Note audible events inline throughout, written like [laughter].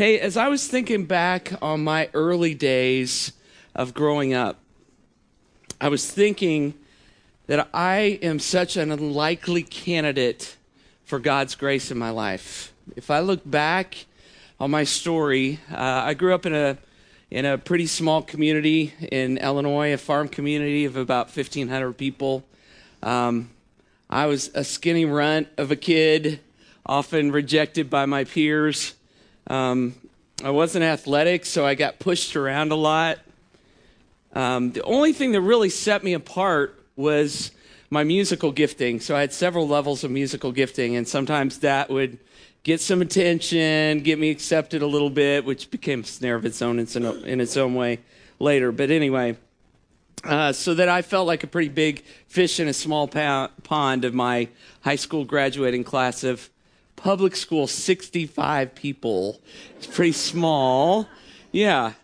Hey, as I was thinking back on my early days of growing up, I was thinking that I am such an unlikely candidate for God's grace in my life. If I look back on my story, uh, I grew up in a in a pretty small community in Illinois, a farm community of about 1,500 people. Um, I was a skinny runt of a kid, often rejected by my peers. Um, I wasn't athletic, so I got pushed around a lot. Um, the only thing that really set me apart was my musical gifting. So I had several levels of musical gifting, and sometimes that would get some attention, get me accepted a little bit, which became a snare of its own in its own way later. But anyway, uh, so that I felt like a pretty big fish in a small pond of my high school graduating class of public school, 65 people. It's pretty small. Yeah.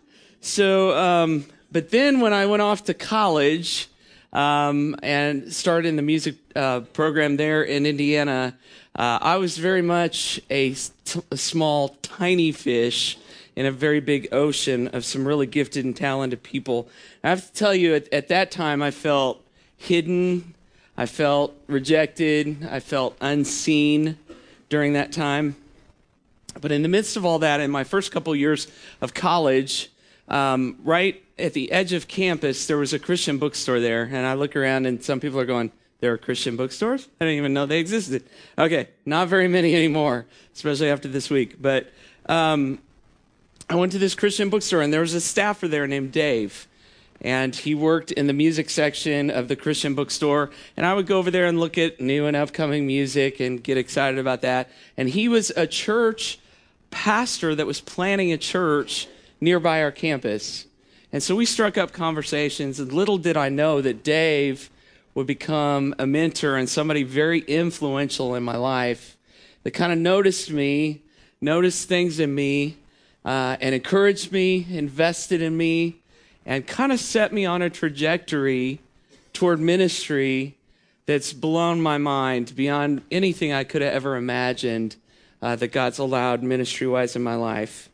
So, um, but then when I went off to college um, and started in the music uh, program there in Indiana, uh, I was very much a, t- a small, tiny fish in a very big ocean of some really gifted and talented people. I have to tell you, at, at that time, I felt hidden, I felt rejected, I felt unseen during that time. But in the midst of all that, in my first couple years of college, um, right at the edge of campus, there was a Christian bookstore there. And I look around, and some people are going, There are Christian bookstores? I didn't even know they existed. Okay, not very many anymore, especially after this week. But um, I went to this Christian bookstore, and there was a staffer there named Dave and he worked in the music section of the Christian bookstore. And I would go over there and look at new and upcoming music and get excited about that. And he was a church pastor that was planning a church nearby our campus. And so we struck up conversations, and little did I know that Dave would become a mentor and somebody very influential in my life that kind of noticed me, noticed things in me, uh, and encouraged me, invested in me and kind of set me on a trajectory toward ministry that's blown my mind beyond anything I could have ever imagined uh, that God's allowed ministry wise in my life.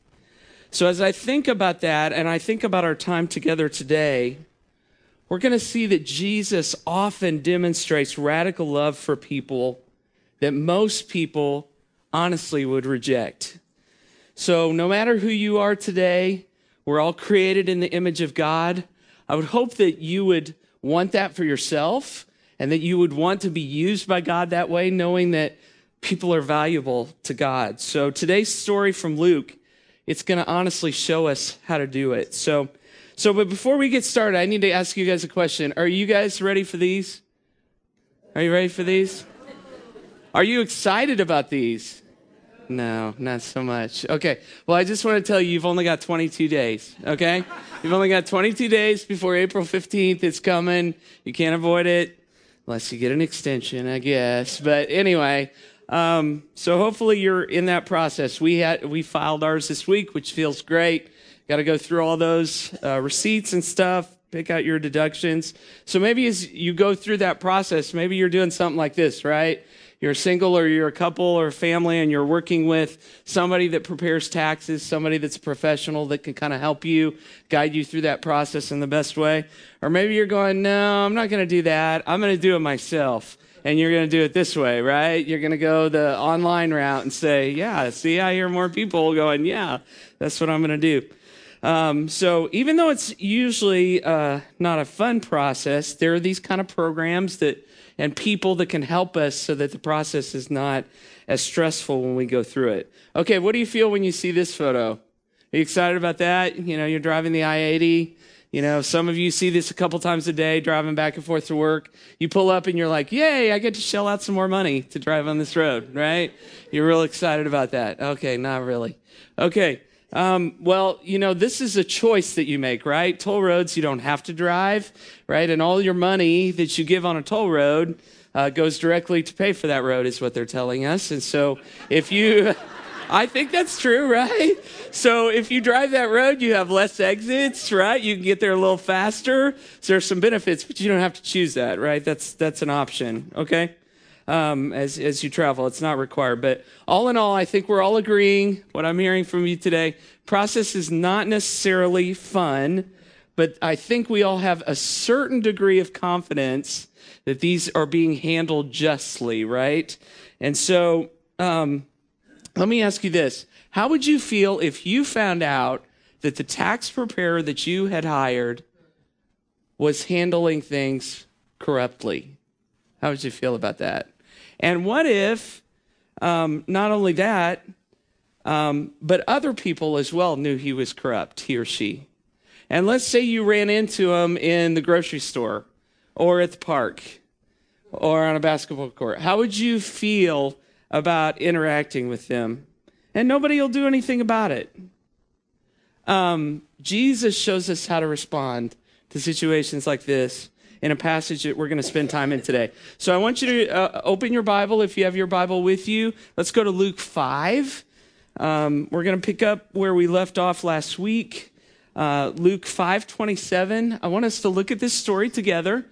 So, as I think about that and I think about our time together today, we're going to see that Jesus often demonstrates radical love for people that most people honestly would reject. So, no matter who you are today, we're all created in the image of God. I would hope that you would want that for yourself and that you would want to be used by God that way, knowing that people are valuable to God. So today's story from Luke, it's going to honestly show us how to do it. So, so, but before we get started, I need to ask you guys a question. Are you guys ready for these? Are you ready for these? Are you excited about these? No, not so much. Okay. Well, I just want to tell you, you've only got 22 days. Okay. You've only got 22 days before April 15th. It's coming. You can't avoid it unless you get an extension, I guess. But anyway, um, so hopefully you're in that process. We had we filed ours this week, which feels great. Got to go through all those uh, receipts and stuff. Pick out your deductions. So maybe as you go through that process, maybe you're doing something like this, right? You're single or you're a couple or a family and you're working with somebody that prepares taxes, somebody that's professional that can kind of help you, guide you through that process in the best way. Or maybe you're going, no, I'm not going to do that. I'm going to do it myself. And you're going to do it this way, right? You're going to go the online route and say, yeah, see, I hear more people going, yeah, that's what I'm going to do. Um, so even though it's usually uh, not a fun process, there are these kind of programs that and people that can help us so that the process is not as stressful when we go through it. Okay, what do you feel when you see this photo? Are you excited about that? You know, you're driving the I 80. You know, some of you see this a couple times a day driving back and forth to work. You pull up and you're like, yay, I get to shell out some more money to drive on this road, right? You're real excited about that. Okay, not really. Okay. Um, well, you know, this is a choice that you make, right? Toll roads, you don't have to drive, right? And all your money that you give on a toll road uh, goes directly to pay for that road, is what they're telling us. And so if you. [laughs] I think that's true, right? So if you drive that road, you have less exits, right? You can get there a little faster. So there's some benefits, but you don't have to choose that, right? That's that's an option, okay? Um, as, as you travel. It's not required. But all in all, I think we're all agreeing what I'm hearing from you today. Process is not necessarily fun, but I think we all have a certain degree of confidence that these are being handled justly, right? And so, um, let me ask you this How would you feel if you found out that the tax preparer that you had hired was handling things corruptly? How would you feel about that? And what if, um, not only that, um, but other people as well knew he was corrupt, he or she? And let's say you ran into him in the grocery store or at the park or on a basketball court. How would you feel about interacting with them? And nobody will do anything about it. Um, Jesus shows us how to respond to situations like this in a passage that we're going to spend time in today. So I want you to uh, open your Bible if you have your Bible with you. Let's go to Luke 5. Um, we're going to pick up where we left off last week. Uh, Luke 5:27. I want us to look at this story together.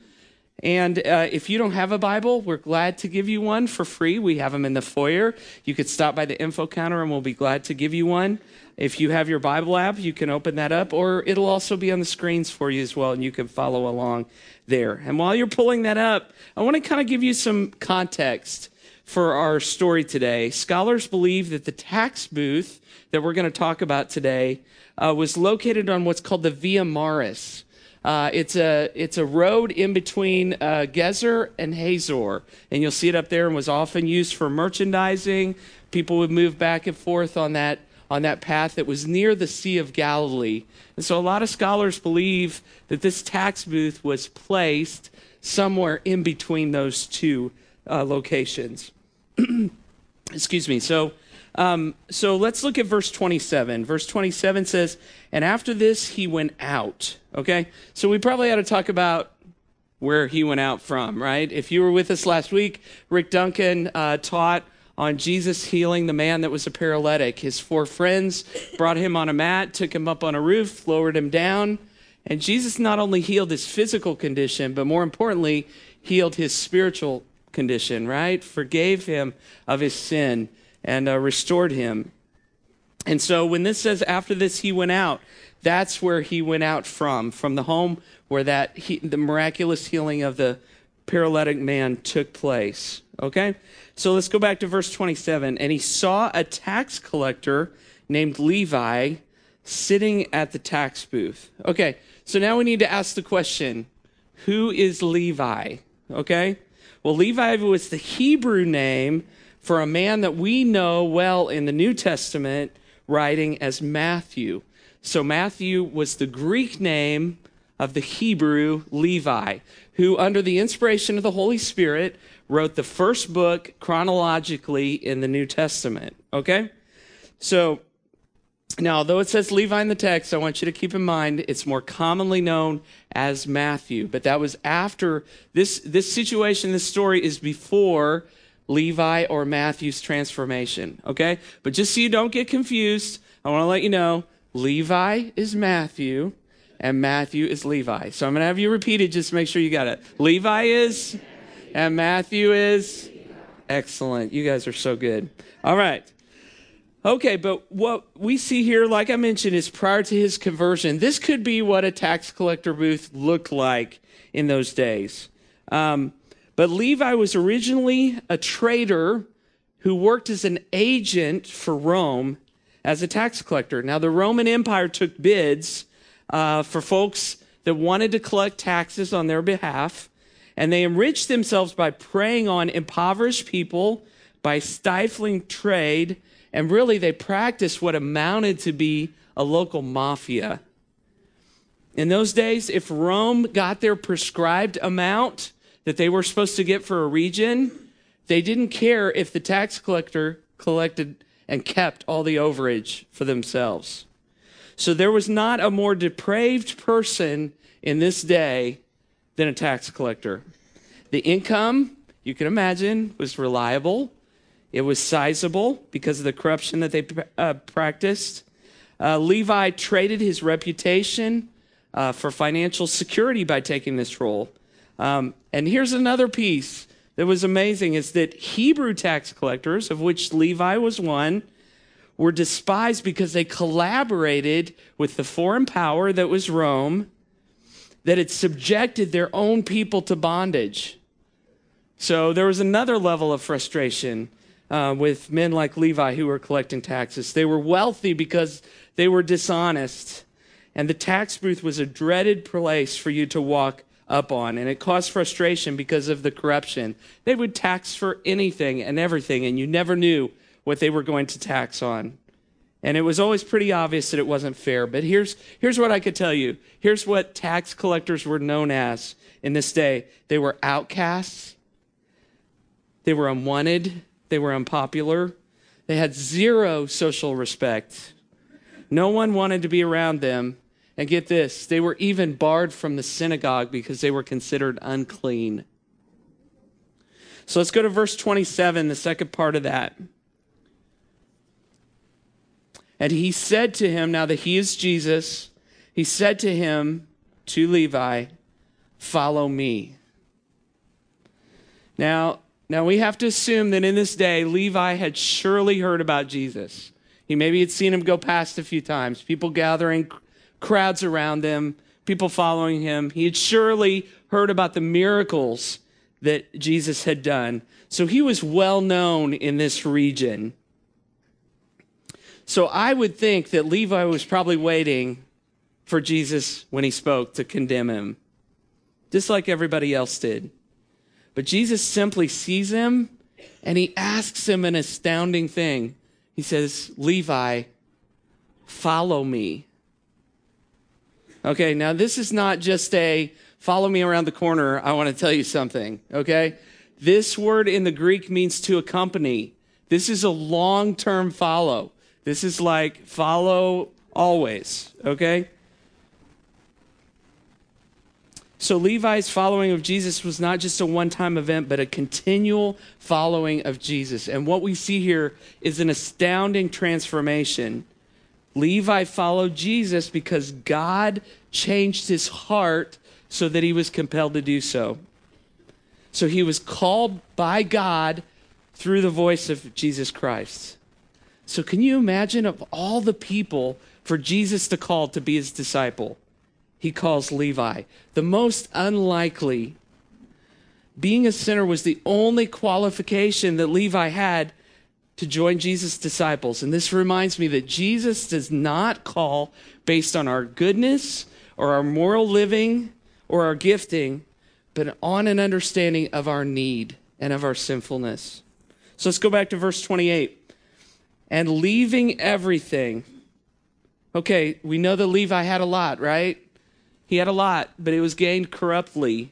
And uh, if you don't have a Bible, we're glad to give you one for free. We have them in the foyer. You could stop by the info counter and we'll be glad to give you one. If you have your Bible app, you can open that up, or it'll also be on the screens for you as well, and you can follow along there. And while you're pulling that up, I want to kind of give you some context for our story today. Scholars believe that the tax booth that we're going to talk about today uh, was located on what's called the Via Maris. Uh, it's a it's a road in between uh, Gezer and Hazor, and you'll see it up there, and was often used for merchandising. People would move back and forth on that on that path that was near the Sea of Galilee. And so a lot of scholars believe that this tax booth was placed somewhere in between those two uh, locations. [clears throat] Excuse me. So, um, so let's look at verse 27. Verse 27 says, And after this, he went out. Okay? So we probably ought to talk about where he went out from, right? If you were with us last week, Rick Duncan uh, taught on Jesus healing the man that was a paralytic. His four friends brought him on a mat, took him up on a roof, lowered him down. And Jesus not only healed his physical condition, but more importantly, healed his spiritual condition, right? Forgave him of his sin and uh, restored him. And so when this says after this he went out, that's where he went out from, from the home where that he, the miraculous healing of the paralytic man took place. Okay? So let's go back to verse 27. And he saw a tax collector named Levi sitting at the tax booth. Okay, so now we need to ask the question who is Levi? Okay? Well, Levi was the Hebrew name for a man that we know well in the New Testament writing as Matthew. So Matthew was the Greek name of the Hebrew Levi, who, under the inspiration of the Holy Spirit, wrote the first book chronologically in the New Testament. Okay? So, now, although it says Levi in the text, I want you to keep in mind it's more commonly known as Matthew. But that was after this, this situation, this story is before Levi or Matthew's transformation. Okay? But just so you don't get confused, I want to let you know Levi is Matthew and Matthew is Levi. So I'm going to have you repeat it just to make sure you got it. Levi is and Matthew is excellent. You guys are so good. All right. Okay, but what we see here, like I mentioned, is prior to his conversion. This could be what a tax collector booth looked like in those days. Um, but Levi was originally a trader who worked as an agent for Rome as a tax collector. Now, the Roman Empire took bids uh, for folks that wanted to collect taxes on their behalf. And they enriched themselves by preying on impoverished people, by stifling trade, and really they practiced what amounted to be a local mafia. In those days, if Rome got their prescribed amount that they were supposed to get for a region, they didn't care if the tax collector collected and kept all the overage for themselves. So there was not a more depraved person in this day than a tax collector. The income, you can imagine, was reliable. It was sizable because of the corruption that they uh, practiced. Uh, Levi traded his reputation uh, for financial security by taking this role. Um, and here's another piece that was amazing is that Hebrew tax collectors, of which Levi was one, were despised because they collaborated with the foreign power that was Rome, that had subjected their own people to bondage. So there was another level of frustration uh, with men like Levi who were collecting taxes. They were wealthy because they were dishonest. And the tax booth was a dreaded place for you to walk up on. And it caused frustration because of the corruption. They would tax for anything and everything, and you never knew what they were going to tax on. And it was always pretty obvious that it wasn't fair. But here's, here's what I could tell you. Here's what tax collectors were known as in this day they were outcasts, they were unwanted, they were unpopular, they had zero social respect. No one wanted to be around them. And get this, they were even barred from the synagogue because they were considered unclean. So let's go to verse 27, the second part of that. And he said to him, now that he is Jesus, he said to him, to Levi, follow me. Now, now we have to assume that in this day, Levi had surely heard about Jesus. He maybe had seen him go past a few times, people gathering, crowds around him, people following him. He had surely heard about the miracles that Jesus had done. So he was well known in this region. So I would think that Levi was probably waiting for Jesus when he spoke to condemn him, just like everybody else did. But Jesus simply sees him and he asks him an astounding thing. He says, Levi, follow me. Okay, now this is not just a follow me around the corner. I want to tell you something, okay? This word in the Greek means to accompany. This is a long term follow. This is like follow always, okay? So Levi's following of Jesus was not just a one time event, but a continual following of Jesus. And what we see here is an astounding transformation. Levi followed Jesus because God changed his heart so that he was compelled to do so. So he was called by God through the voice of Jesus Christ. So can you imagine of all the people for Jesus to call to be his disciple? He calls Levi. The most unlikely. Being a sinner was the only qualification that Levi had to join Jesus' disciples. And this reminds me that Jesus does not call based on our goodness or our moral living or our gifting, but on an understanding of our need and of our sinfulness. So let's go back to verse 28. And leaving everything. Okay, we know that Levi had a lot, right? He had a lot, but it was gained corruptly.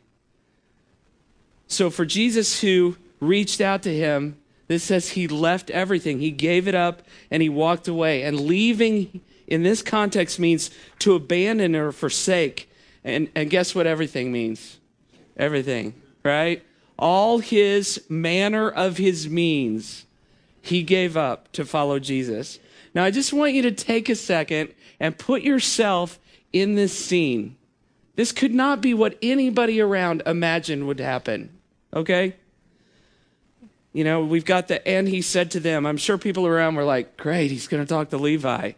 So for Jesus, who reached out to him, this says he left everything. He gave it up and he walked away. And leaving in this context means to abandon or forsake. And, and guess what everything means? Everything, right? All his manner of his means, he gave up to follow Jesus. Now, I just want you to take a second and put yourself in this scene. This could not be what anybody around imagined would happen, okay? You know, we've got the, and he said to them, I'm sure people around were like, great, he's going to talk to Levi.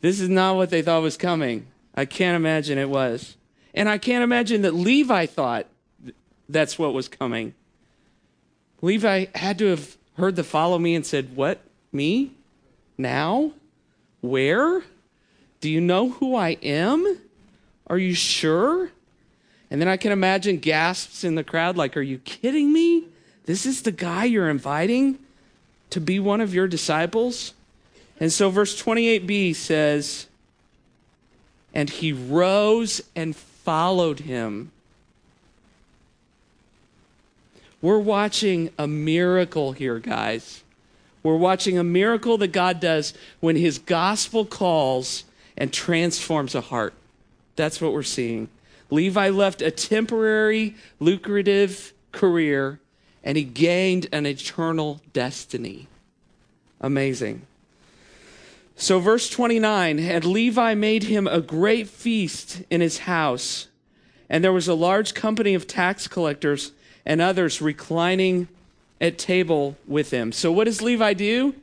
This is not what they thought was coming. I can't imagine it was. And I can't imagine that Levi thought that's what was coming. Levi had to have heard the follow me and said, What? Me? Now? Where? Do you know who I am? Are you sure? And then I can imagine gasps in the crowd like, Are you kidding me? This is the guy you're inviting to be one of your disciples? And so, verse 28b says, And he rose and followed him. We're watching a miracle here, guys. We're watching a miracle that God does when his gospel calls and transforms a heart. That's what we're seeing. Levi left a temporary, lucrative career and he gained an eternal destiny. Amazing. So, verse 29 And Levi made him a great feast in his house, and there was a large company of tax collectors and others reclining at table with him. So, what does Levi do?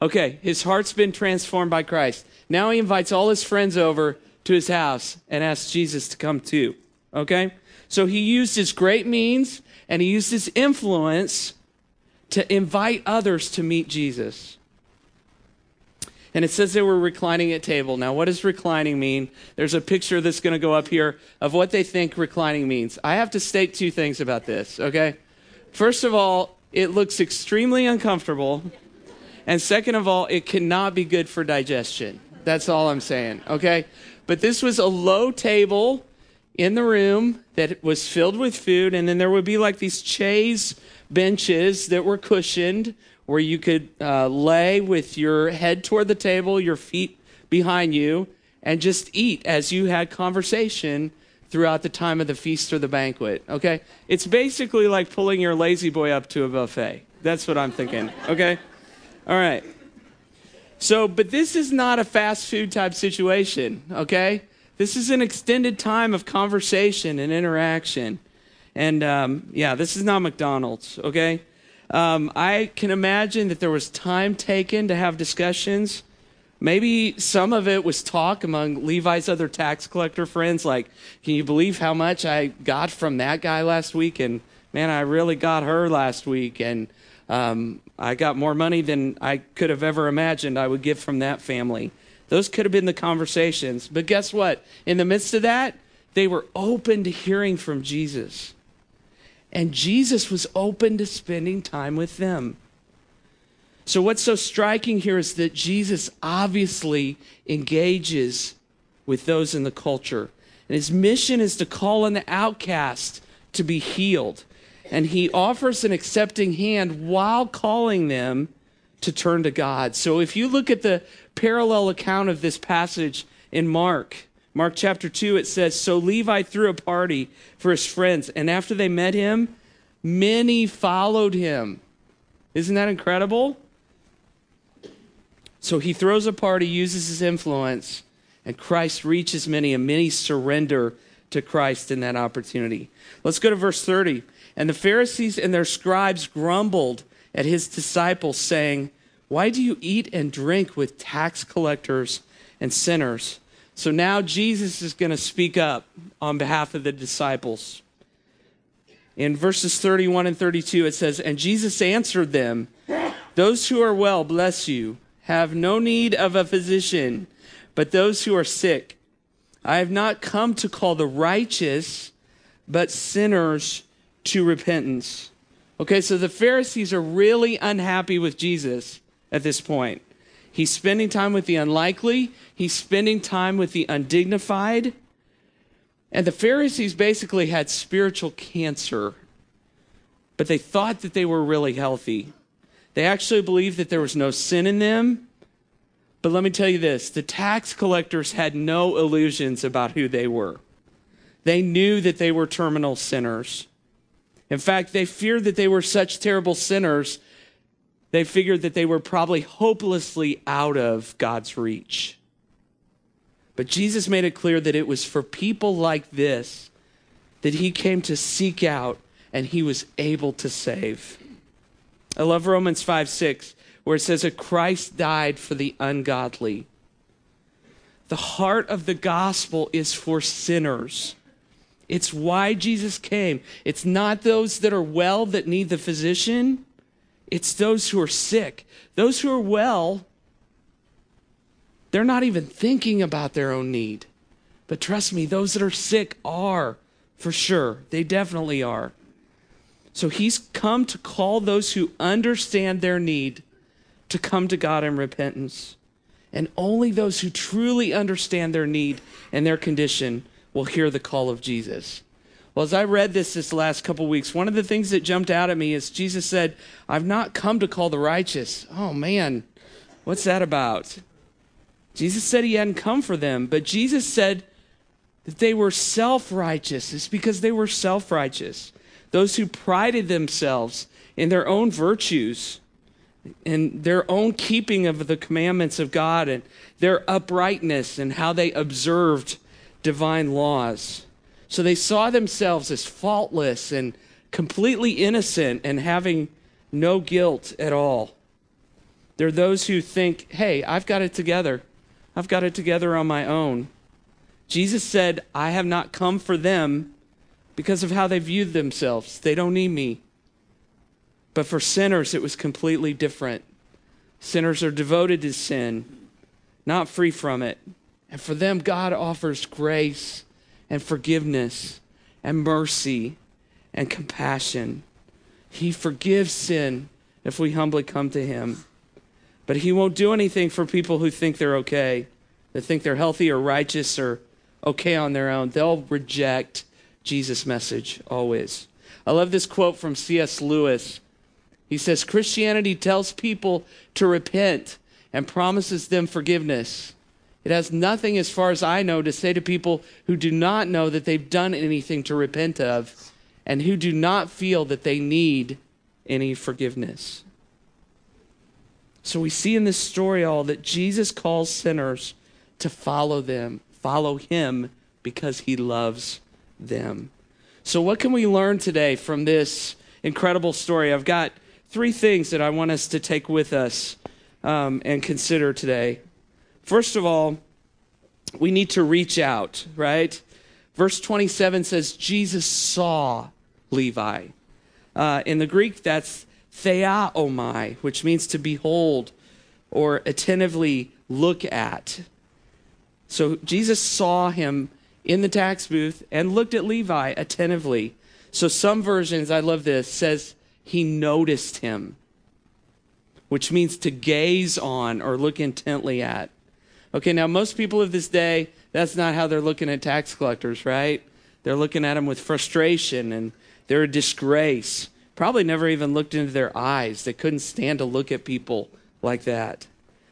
Okay, his heart's been transformed by Christ. Now he invites all his friends over to his house and asks Jesus to come too. Okay? So he used his great means and he used his influence to invite others to meet Jesus. And it says they were reclining at table. Now, what does reclining mean? There's a picture that's going to go up here of what they think reclining means. I have to state two things about this, okay? First of all, it looks extremely uncomfortable. And second of all, it cannot be good for digestion. That's all I'm saying, okay? But this was a low table in the room that was filled with food, and then there would be like these chaise benches that were cushioned where you could uh, lay with your head toward the table, your feet behind you, and just eat as you had conversation throughout the time of the feast or the banquet. Okay? It's basically like pulling your lazy boy up to a buffet. That's what I'm thinking. Okay? All right. So, but this is not a fast food type situation, okay? This is an extended time of conversation and interaction. And um, yeah, this is not McDonald's, okay? Um, I can imagine that there was time taken to have discussions. Maybe some of it was talk among Levi's other tax collector friends, like, can you believe how much I got from that guy last week? And man, I really got her last week. And um, I got more money than I could have ever imagined I would get from that family. Those could have been the conversations. But guess what? In the midst of that, they were open to hearing from Jesus. And Jesus was open to spending time with them. So, what's so striking here is that Jesus obviously engages with those in the culture. And his mission is to call on the outcast to be healed. And he offers an accepting hand while calling them to turn to God. So, if you look at the parallel account of this passage in Mark, Mark chapter 2, it says So Levi threw a party for his friends, and after they met him, many followed him. Isn't that incredible? So he throws a party, uses his influence, and Christ reaches many, and many surrender to Christ in that opportunity. Let's go to verse 30. And the Pharisees and their scribes grumbled at his disciples, saying, Why do you eat and drink with tax collectors and sinners? So now Jesus is going to speak up on behalf of the disciples. In verses 31 and 32, it says, And Jesus answered them, Those who are well, bless you, have no need of a physician, but those who are sick. I have not come to call the righteous, but sinners to repentance. Okay, so the Pharisees are really unhappy with Jesus at this point. He's spending time with the unlikely, he's spending time with the undignified. And the Pharisees basically had spiritual cancer, but they thought that they were really healthy. They actually believed that there was no sin in them. But let me tell you this the tax collectors had no illusions about who they were. They knew that they were terminal sinners. In fact, they feared that they were such terrible sinners they figured that they were probably hopelessly out of God's reach. But Jesus made it clear that it was for people like this that he came to seek out and he was able to save. I love Romans 5 6, where it says that Christ died for the ungodly. The heart of the gospel is for sinners. It's why Jesus came. It's not those that are well that need the physician. It's those who are sick. Those who are well, they're not even thinking about their own need. But trust me, those that are sick are, for sure. They definitely are. So he's come to call those who understand their need to come to God in repentance. And only those who truly understand their need and their condition will hear the call of Jesus. Well, as I read this this last couple weeks, one of the things that jumped out at me is Jesus said, I've not come to call the righteous. Oh, man, what's that about? Jesus said he hadn't come for them, but Jesus said that they were self righteous. It's because they were self righteous. Those who prided themselves in their own virtues, in their own keeping of the commandments of God, and their uprightness and how they observed divine laws. So they saw themselves as faultless and completely innocent and having no guilt at all. There are those who think, hey, I've got it together. I've got it together on my own. Jesus said, I have not come for them because of how they viewed themselves. They don't need me. But for sinners, it was completely different. Sinners are devoted to sin, not free from it. And for them, God offers grace and forgiveness and mercy and compassion. He forgives sin if we humbly come to Him. But He won't do anything for people who think they're okay, that think they're healthy or righteous or okay on their own. They'll reject Jesus' message always. I love this quote from C.S. Lewis. He says Christianity tells people to repent and promises them forgiveness. It has nothing, as far as I know, to say to people who do not know that they've done anything to repent of and who do not feel that they need any forgiveness. So we see in this story all that Jesus calls sinners to follow them, follow him because he loves them. So, what can we learn today from this incredible story? I've got three things that I want us to take with us um, and consider today. First of all, we need to reach out, right? Verse 27 says, Jesus saw Levi. Uh, in the Greek, that's theaomai, which means to behold or attentively look at. So Jesus saw him in the tax booth and looked at Levi attentively. So some versions, I love this, says he noticed him, which means to gaze on or look intently at. Okay, now most people of this day, that's not how they're looking at tax collectors, right? They're looking at them with frustration and they're a disgrace. Probably never even looked into their eyes. They couldn't stand to look at people like that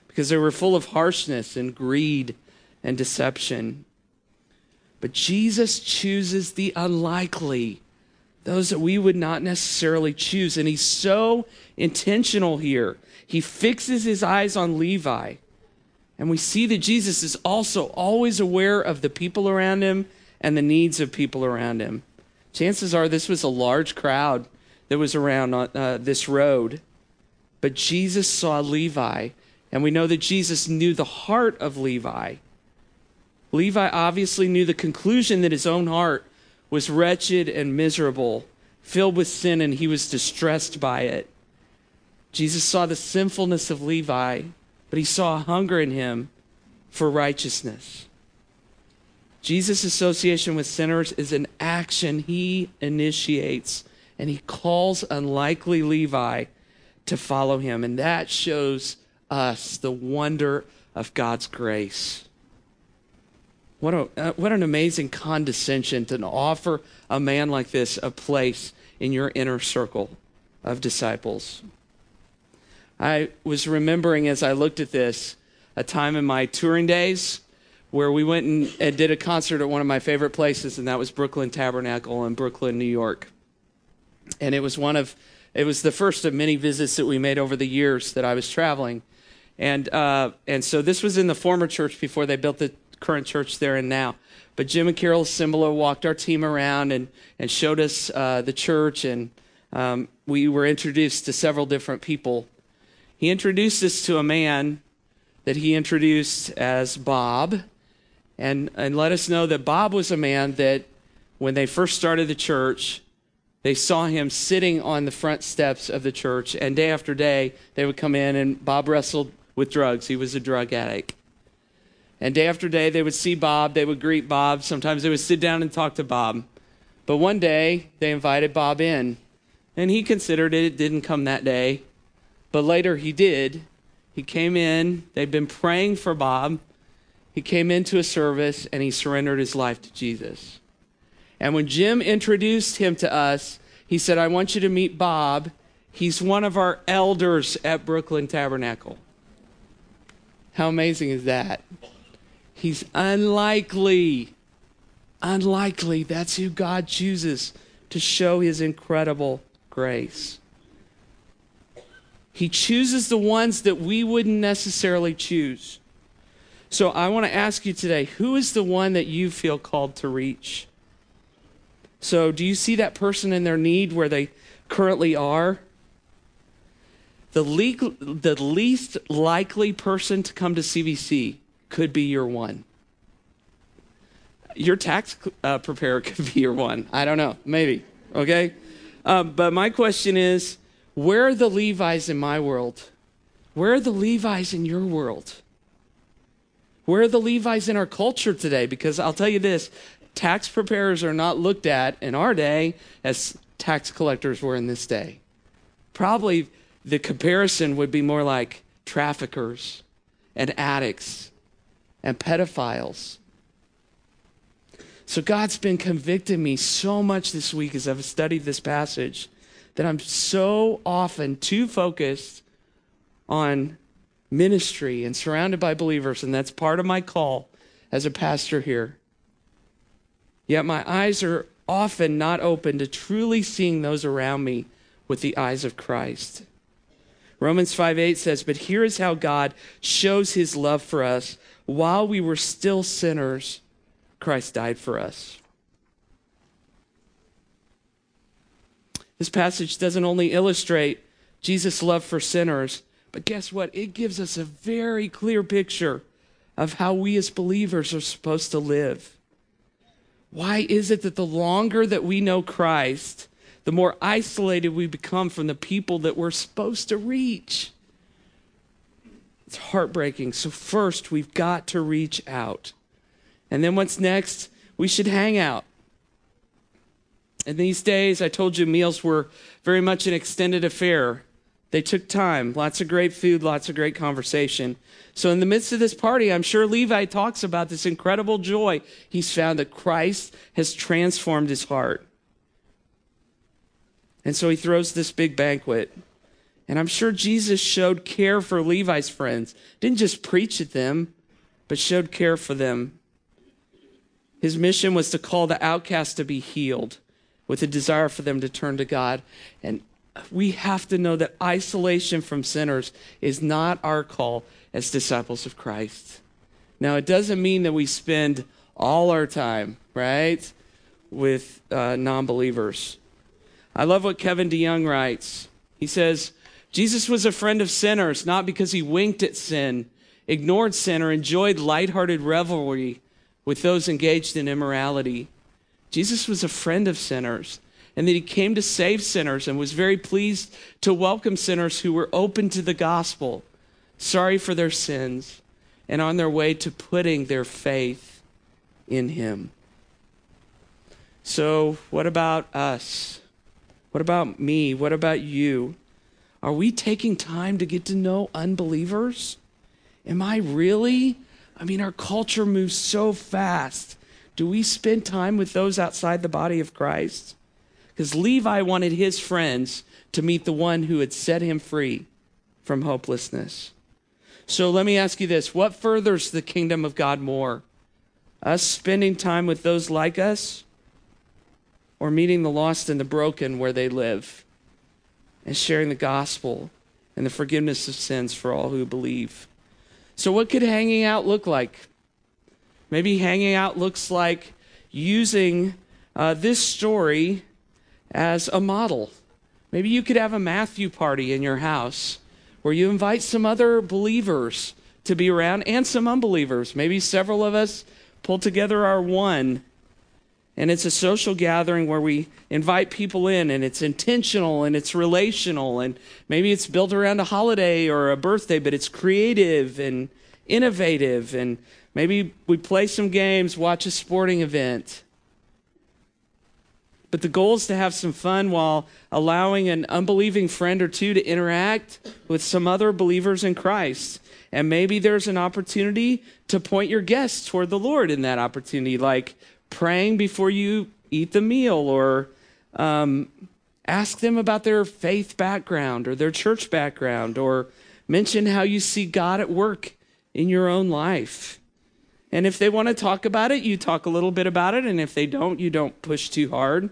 because they were full of harshness and greed and deception. But Jesus chooses the unlikely, those that we would not necessarily choose. And he's so intentional here. He fixes his eyes on Levi. And we see that Jesus is also always aware of the people around him and the needs of people around him. Chances are this was a large crowd that was around uh, this road. But Jesus saw Levi, and we know that Jesus knew the heart of Levi. Levi obviously knew the conclusion that his own heart was wretched and miserable, filled with sin, and he was distressed by it. Jesus saw the sinfulness of Levi, but he saw a hunger in him for righteousness. Jesus' association with sinners is an action he initiates, and he calls unlikely Levi to follow him. And that shows us the wonder of God's grace. What, a, uh, what an amazing condescension to offer a man like this a place in your inner circle of disciples. I was remembering as I looked at this a time in my touring days where we went and, and, did a concert at one of my favorite places, and that was Brooklyn Tabernacle in Brooklyn, New York. And it was one of, it was the first of many visits that we made over the years that I was traveling. And, uh, and so this was in the former church before they built the current church there and now. But Jim and Carol Cymbala walked our team around and, and showed us uh, the church, and um, we were introduced to several different people. He introduced us to a man that he introduced as Bob, and, and let us know that Bob was a man that when they first started the church, they saw him sitting on the front steps of the church, and day after day, they would come in, and Bob wrestled with drugs. He was a drug addict. And day after day, they would see Bob, they would greet Bob. Sometimes they would sit down and talk to Bob. But one day, they invited Bob in, and he considered it, it didn't come that day. But later, he did. He came in, they'd been praying for Bob. He came into a service, and he surrendered his life to Jesus. And when Jim introduced him to us, he said, I want you to meet Bob. He's one of our elders at Brooklyn Tabernacle. How amazing is that? He's unlikely. Unlikely. That's who God chooses to show his incredible grace. He chooses the ones that we wouldn't necessarily choose. So I want to ask you today who is the one that you feel called to reach? So, do you see that person in their need where they currently are? The, le- the least likely person to come to CVC could be your one. Your tax uh, preparer [laughs] could be your one. I don't know. Maybe. Okay? Um, but my question is where are the Levi's in my world? Where are the Levi's in your world? Where are the Levi's in our culture today? Because I'll tell you this tax preparers are not looked at in our day as tax collectors were in this day. Probably the comparison would be more like traffickers and addicts and pedophiles. So God's been convicting me so much this week as I've studied this passage that I'm so often too focused on ministry and surrounded by believers, and that's part of my call as a pastor here. Yet my eyes are often not open to truly seeing those around me with the eyes of Christ. Romans 5 8 says, But here is how God shows his love for us. While we were still sinners, Christ died for us. This passage doesn't only illustrate Jesus' love for sinners, but guess what? It gives us a very clear picture of how we as believers are supposed to live. Why is it that the longer that we know Christ, the more isolated we become from the people that we're supposed to reach? It's heartbreaking. So, first, we've got to reach out. And then, what's next? We should hang out. In these days, I told you meals were very much an extended affair. They took time, lots of great food, lots of great conversation. So, in the midst of this party, I'm sure Levi talks about this incredible joy he's found that Christ has transformed his heart. And so he throws this big banquet. And I'm sure Jesus showed care for Levi's friends, didn't just preach at them, but showed care for them. His mission was to call the outcast to be healed with a desire for them to turn to God. And we have to know that isolation from sinners is not our call as disciples of Christ. Now, it doesn't mean that we spend all our time, right, with uh, non believers. I love what Kevin DeYoung writes. He says, Jesus was a friend of sinners, not because he winked at sin, ignored sin, or enjoyed lighthearted revelry with those engaged in immorality. Jesus was a friend of sinners and that he came to save sinners and was very pleased to welcome sinners who were open to the gospel, sorry for their sins, and on their way to putting their faith in him. So, what about us? What about me? What about you? Are we taking time to get to know unbelievers? Am I really? I mean, our culture moves so fast. Do we spend time with those outside the body of Christ? Because Levi wanted his friends to meet the one who had set him free from hopelessness. So let me ask you this what furthers the kingdom of God more? Us spending time with those like us, or meeting the lost and the broken where they live, and sharing the gospel and the forgiveness of sins for all who believe? So, what could hanging out look like? Maybe hanging out looks like using uh, this story as a model. Maybe you could have a Matthew party in your house where you invite some other believers to be around and some unbelievers. Maybe several of us pull together our one. And it's a social gathering where we invite people in, and it's intentional and it's relational. And maybe it's built around a holiday or a birthday, but it's creative and innovative. And maybe we play some games, watch a sporting event. But the goal is to have some fun while allowing an unbelieving friend or two to interact with some other believers in Christ. And maybe there's an opportunity to point your guests toward the Lord in that opportunity, like praying before you eat the meal or um, ask them about their faith background or their church background or mention how you see God at work in your own life. And if they want to talk about it, you talk a little bit about it. And if they don't, you don't push too hard.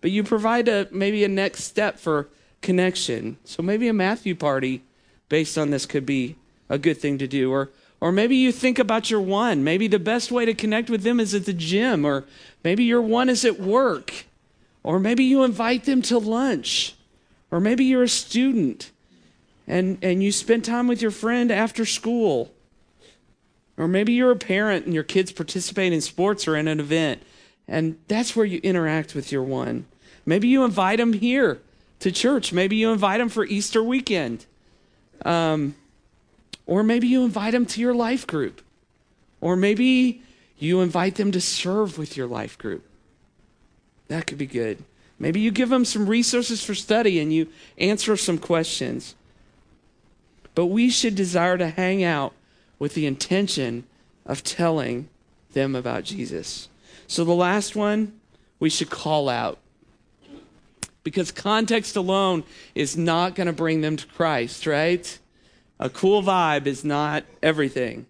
But you provide a maybe a next step for connection. So maybe a Matthew party based on this could be a good thing to do. Or or maybe you think about your one. Maybe the best way to connect with them is at the gym, or maybe your one is at work. Or maybe you invite them to lunch. Or maybe you're a student and, and you spend time with your friend after school. Or maybe you're a parent and your kids participate in sports or in an event, and that's where you interact with your one. Maybe you invite them here to church. Maybe you invite them for Easter weekend. Um, or maybe you invite them to your life group. Or maybe you invite them to serve with your life group. That could be good. Maybe you give them some resources for study and you answer some questions. But we should desire to hang out with the intention of telling them about Jesus. So the last one, we should call out. Because context alone is not going to bring them to Christ, right? A cool vibe is not everything.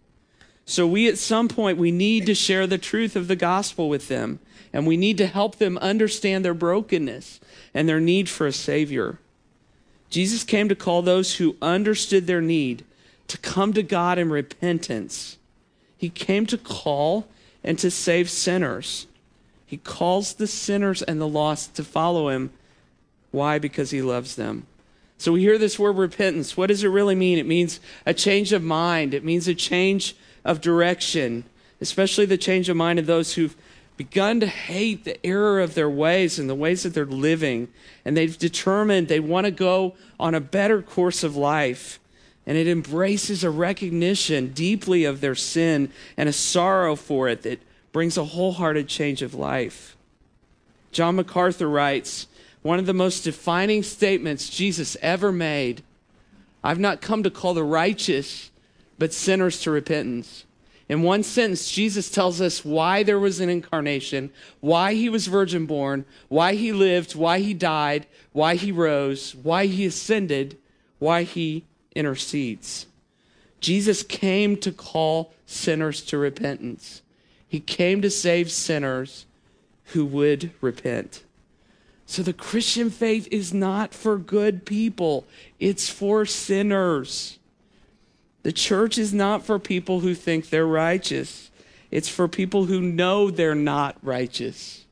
So we at some point we need to share the truth of the gospel with them and we need to help them understand their brokenness and their need for a savior. Jesus came to call those who understood their need to come to God in repentance. He came to call and to save sinners. He calls the sinners and the lost to follow him. Why? Because he loves them. So we hear this word repentance. What does it really mean? It means a change of mind, it means a change of direction, especially the change of mind of those who've begun to hate the error of their ways and the ways that they're living. And they've determined they want to go on a better course of life. And it embraces a recognition deeply of their sin and a sorrow for it that brings a wholehearted change of life. John MacArthur writes one of the most defining statements Jesus ever made I've not come to call the righteous, but sinners to repentance. In one sentence, Jesus tells us why there was an incarnation, why he was virgin born, why he lived, why he died, why he rose, why he ascended, why he intercedes. Jesus came to call sinners to repentance. He came to save sinners who would repent. So the Christian faith is not for good people, it's for sinners. The church is not for people who think they're righteous, it's for people who know they're not righteous.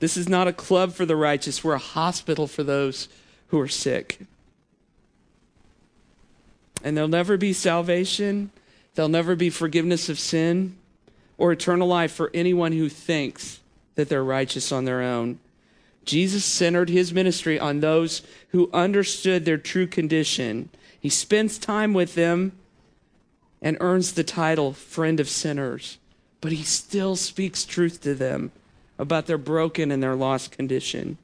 This is not a club for the righteous, we're a hospital for those who are sick. And there'll never be salvation, there'll never be forgiveness of sin or eternal life for anyone who thinks that they're righteous on their own. Jesus centered his ministry on those who understood their true condition he spends time with them and earns the title friend of sinners, but he still speaks truth to them about their broken and their lost condition.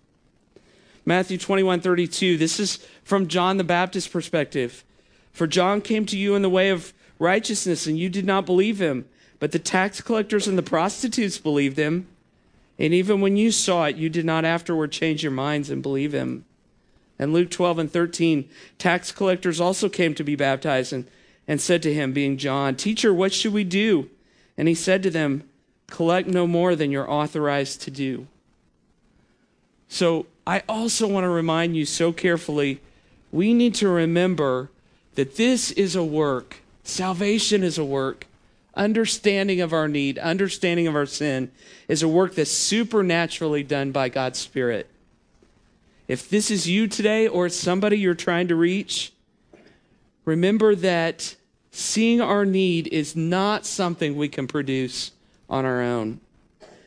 Matthew 21 32, this is from John the Baptist perspective. For John came to you in the way of righteousness, and you did not believe him, but the tax collectors and the prostitutes believed him. And even when you saw it, you did not afterward change your minds and believe him. And Luke 12 and 13, tax collectors also came to be baptized and, and said to him, being John, Teacher, what should we do? And he said to them, Collect no more than you're authorized to do. So I also want to remind you so carefully we need to remember that this is a work, salvation is a work. Understanding of our need, understanding of our sin is a work that's supernaturally done by God's Spirit. If this is you today or it's somebody you're trying to reach, remember that seeing our need is not something we can produce on our own.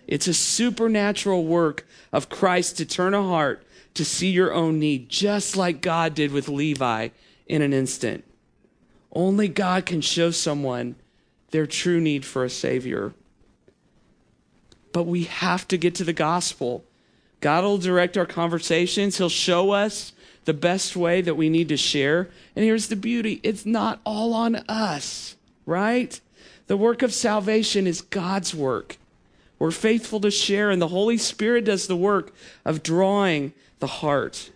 It's a supernatural work of Christ to turn a heart to see your own need, just like God did with Levi in an instant. Only God can show someone their true need for a Savior. But we have to get to the gospel. God will direct our conversations. He'll show us the best way that we need to share. And here's the beauty it's not all on us, right? The work of salvation is God's work. We're faithful to share, and the Holy Spirit does the work of drawing the heart.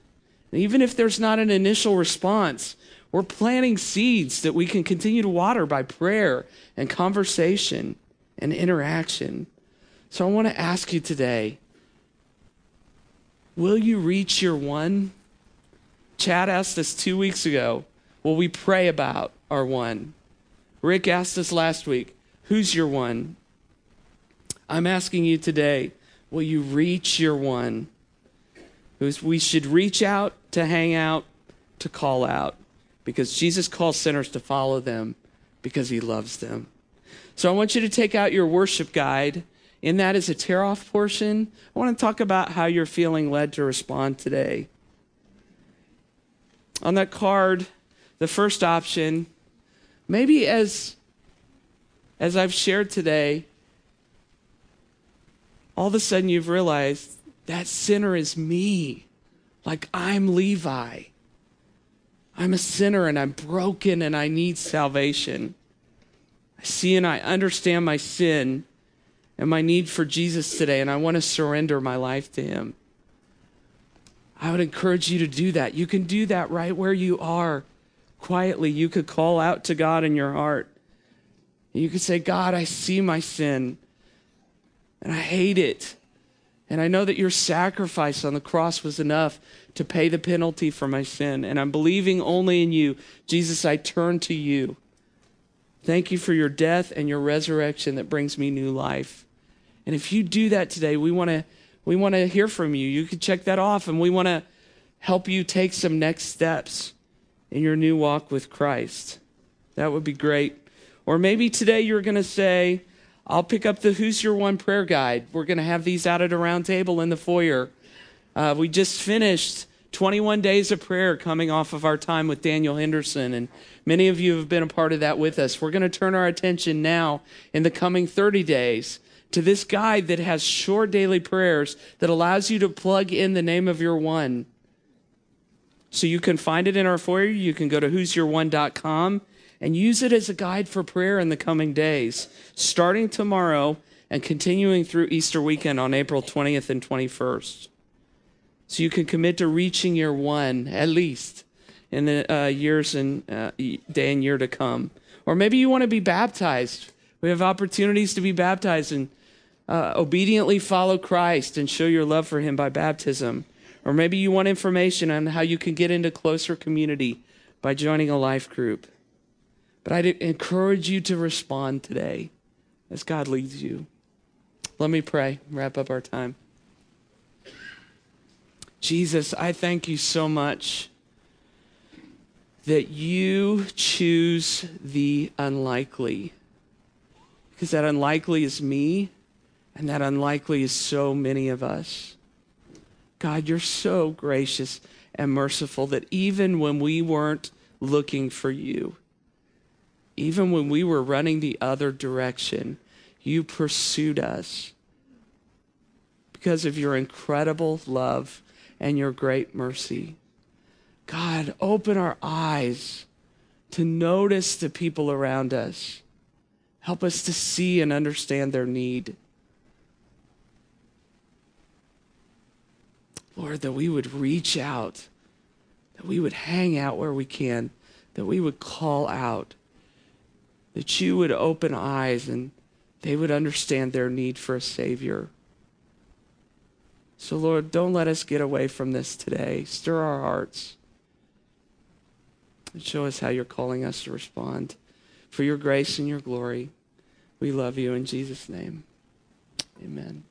And even if there's not an initial response, we're planting seeds that we can continue to water by prayer and conversation and interaction. So I want to ask you today Will you reach your one? Chad asked us two weeks ago, Will we pray about our one? Rick asked us last week, Who's your one? I'm asking you today, Will you reach your one? We should reach out to hang out, to call out, because Jesus calls sinners to follow them because he loves them. So I want you to take out your worship guide. In that is a tear off portion. I want to talk about how you're feeling led to respond today. On that card, the first option, maybe as as I've shared today, all of a sudden you've realized that sinner is me. Like I'm Levi. I'm a sinner and I'm broken and I need salvation. I see and I understand my sin and my need for Jesus today, and I want to surrender my life to Him. I would encourage you to do that. You can do that right where you are, quietly. You could call out to God in your heart. You could say, God, I see my sin and I hate it. And I know that your sacrifice on the cross was enough to pay the penalty for my sin. And I'm believing only in you. Jesus, I turn to you. Thank you for your death and your resurrection that brings me new life. And if you do that today, we want to we want to hear from you. You can check that off and we want to help you take some next steps in your new walk with Christ. That would be great. Or maybe today you're going to say, I'll pick up the Who's Your One prayer guide. We're going to have these out at a round table in the foyer. Uh, we just finished 21 days of prayer coming off of our time with Daniel Henderson, and many of you have been a part of that with us. We're going to turn our attention now in the coming 30 days to this guide that has short daily prayers that allows you to plug in the name of your one. So you can find it in our foyer. You can go to who'syourone.com and use it as a guide for prayer in the coming days, starting tomorrow and continuing through Easter weekend on April 20th and 21st. So you can commit to reaching your one at least in the uh, years and uh, day and year to come. Or maybe you want to be baptized. We have opportunities to be baptized and uh, obediently follow Christ and show your love for Him by baptism. Or maybe you want information on how you can get into closer community by joining a life group. But I'd encourage you to respond today as God leads you. Let me pray, wrap up our time. Jesus, I thank you so much that you choose the unlikely. Because that unlikely is me and that unlikely is so many of us. God, you're so gracious and merciful that even when we weren't looking for you, even when we were running the other direction, you pursued us because of your incredible love and your great mercy. God, open our eyes to notice the people around us. Help us to see and understand their need. Lord, that we would reach out, that we would hang out where we can, that we would call out, that you would open eyes and they would understand their need for a Savior. So, Lord, don't let us get away from this today. Stir our hearts and show us how you're calling us to respond. For your grace and your glory, we love you in Jesus' name. Amen.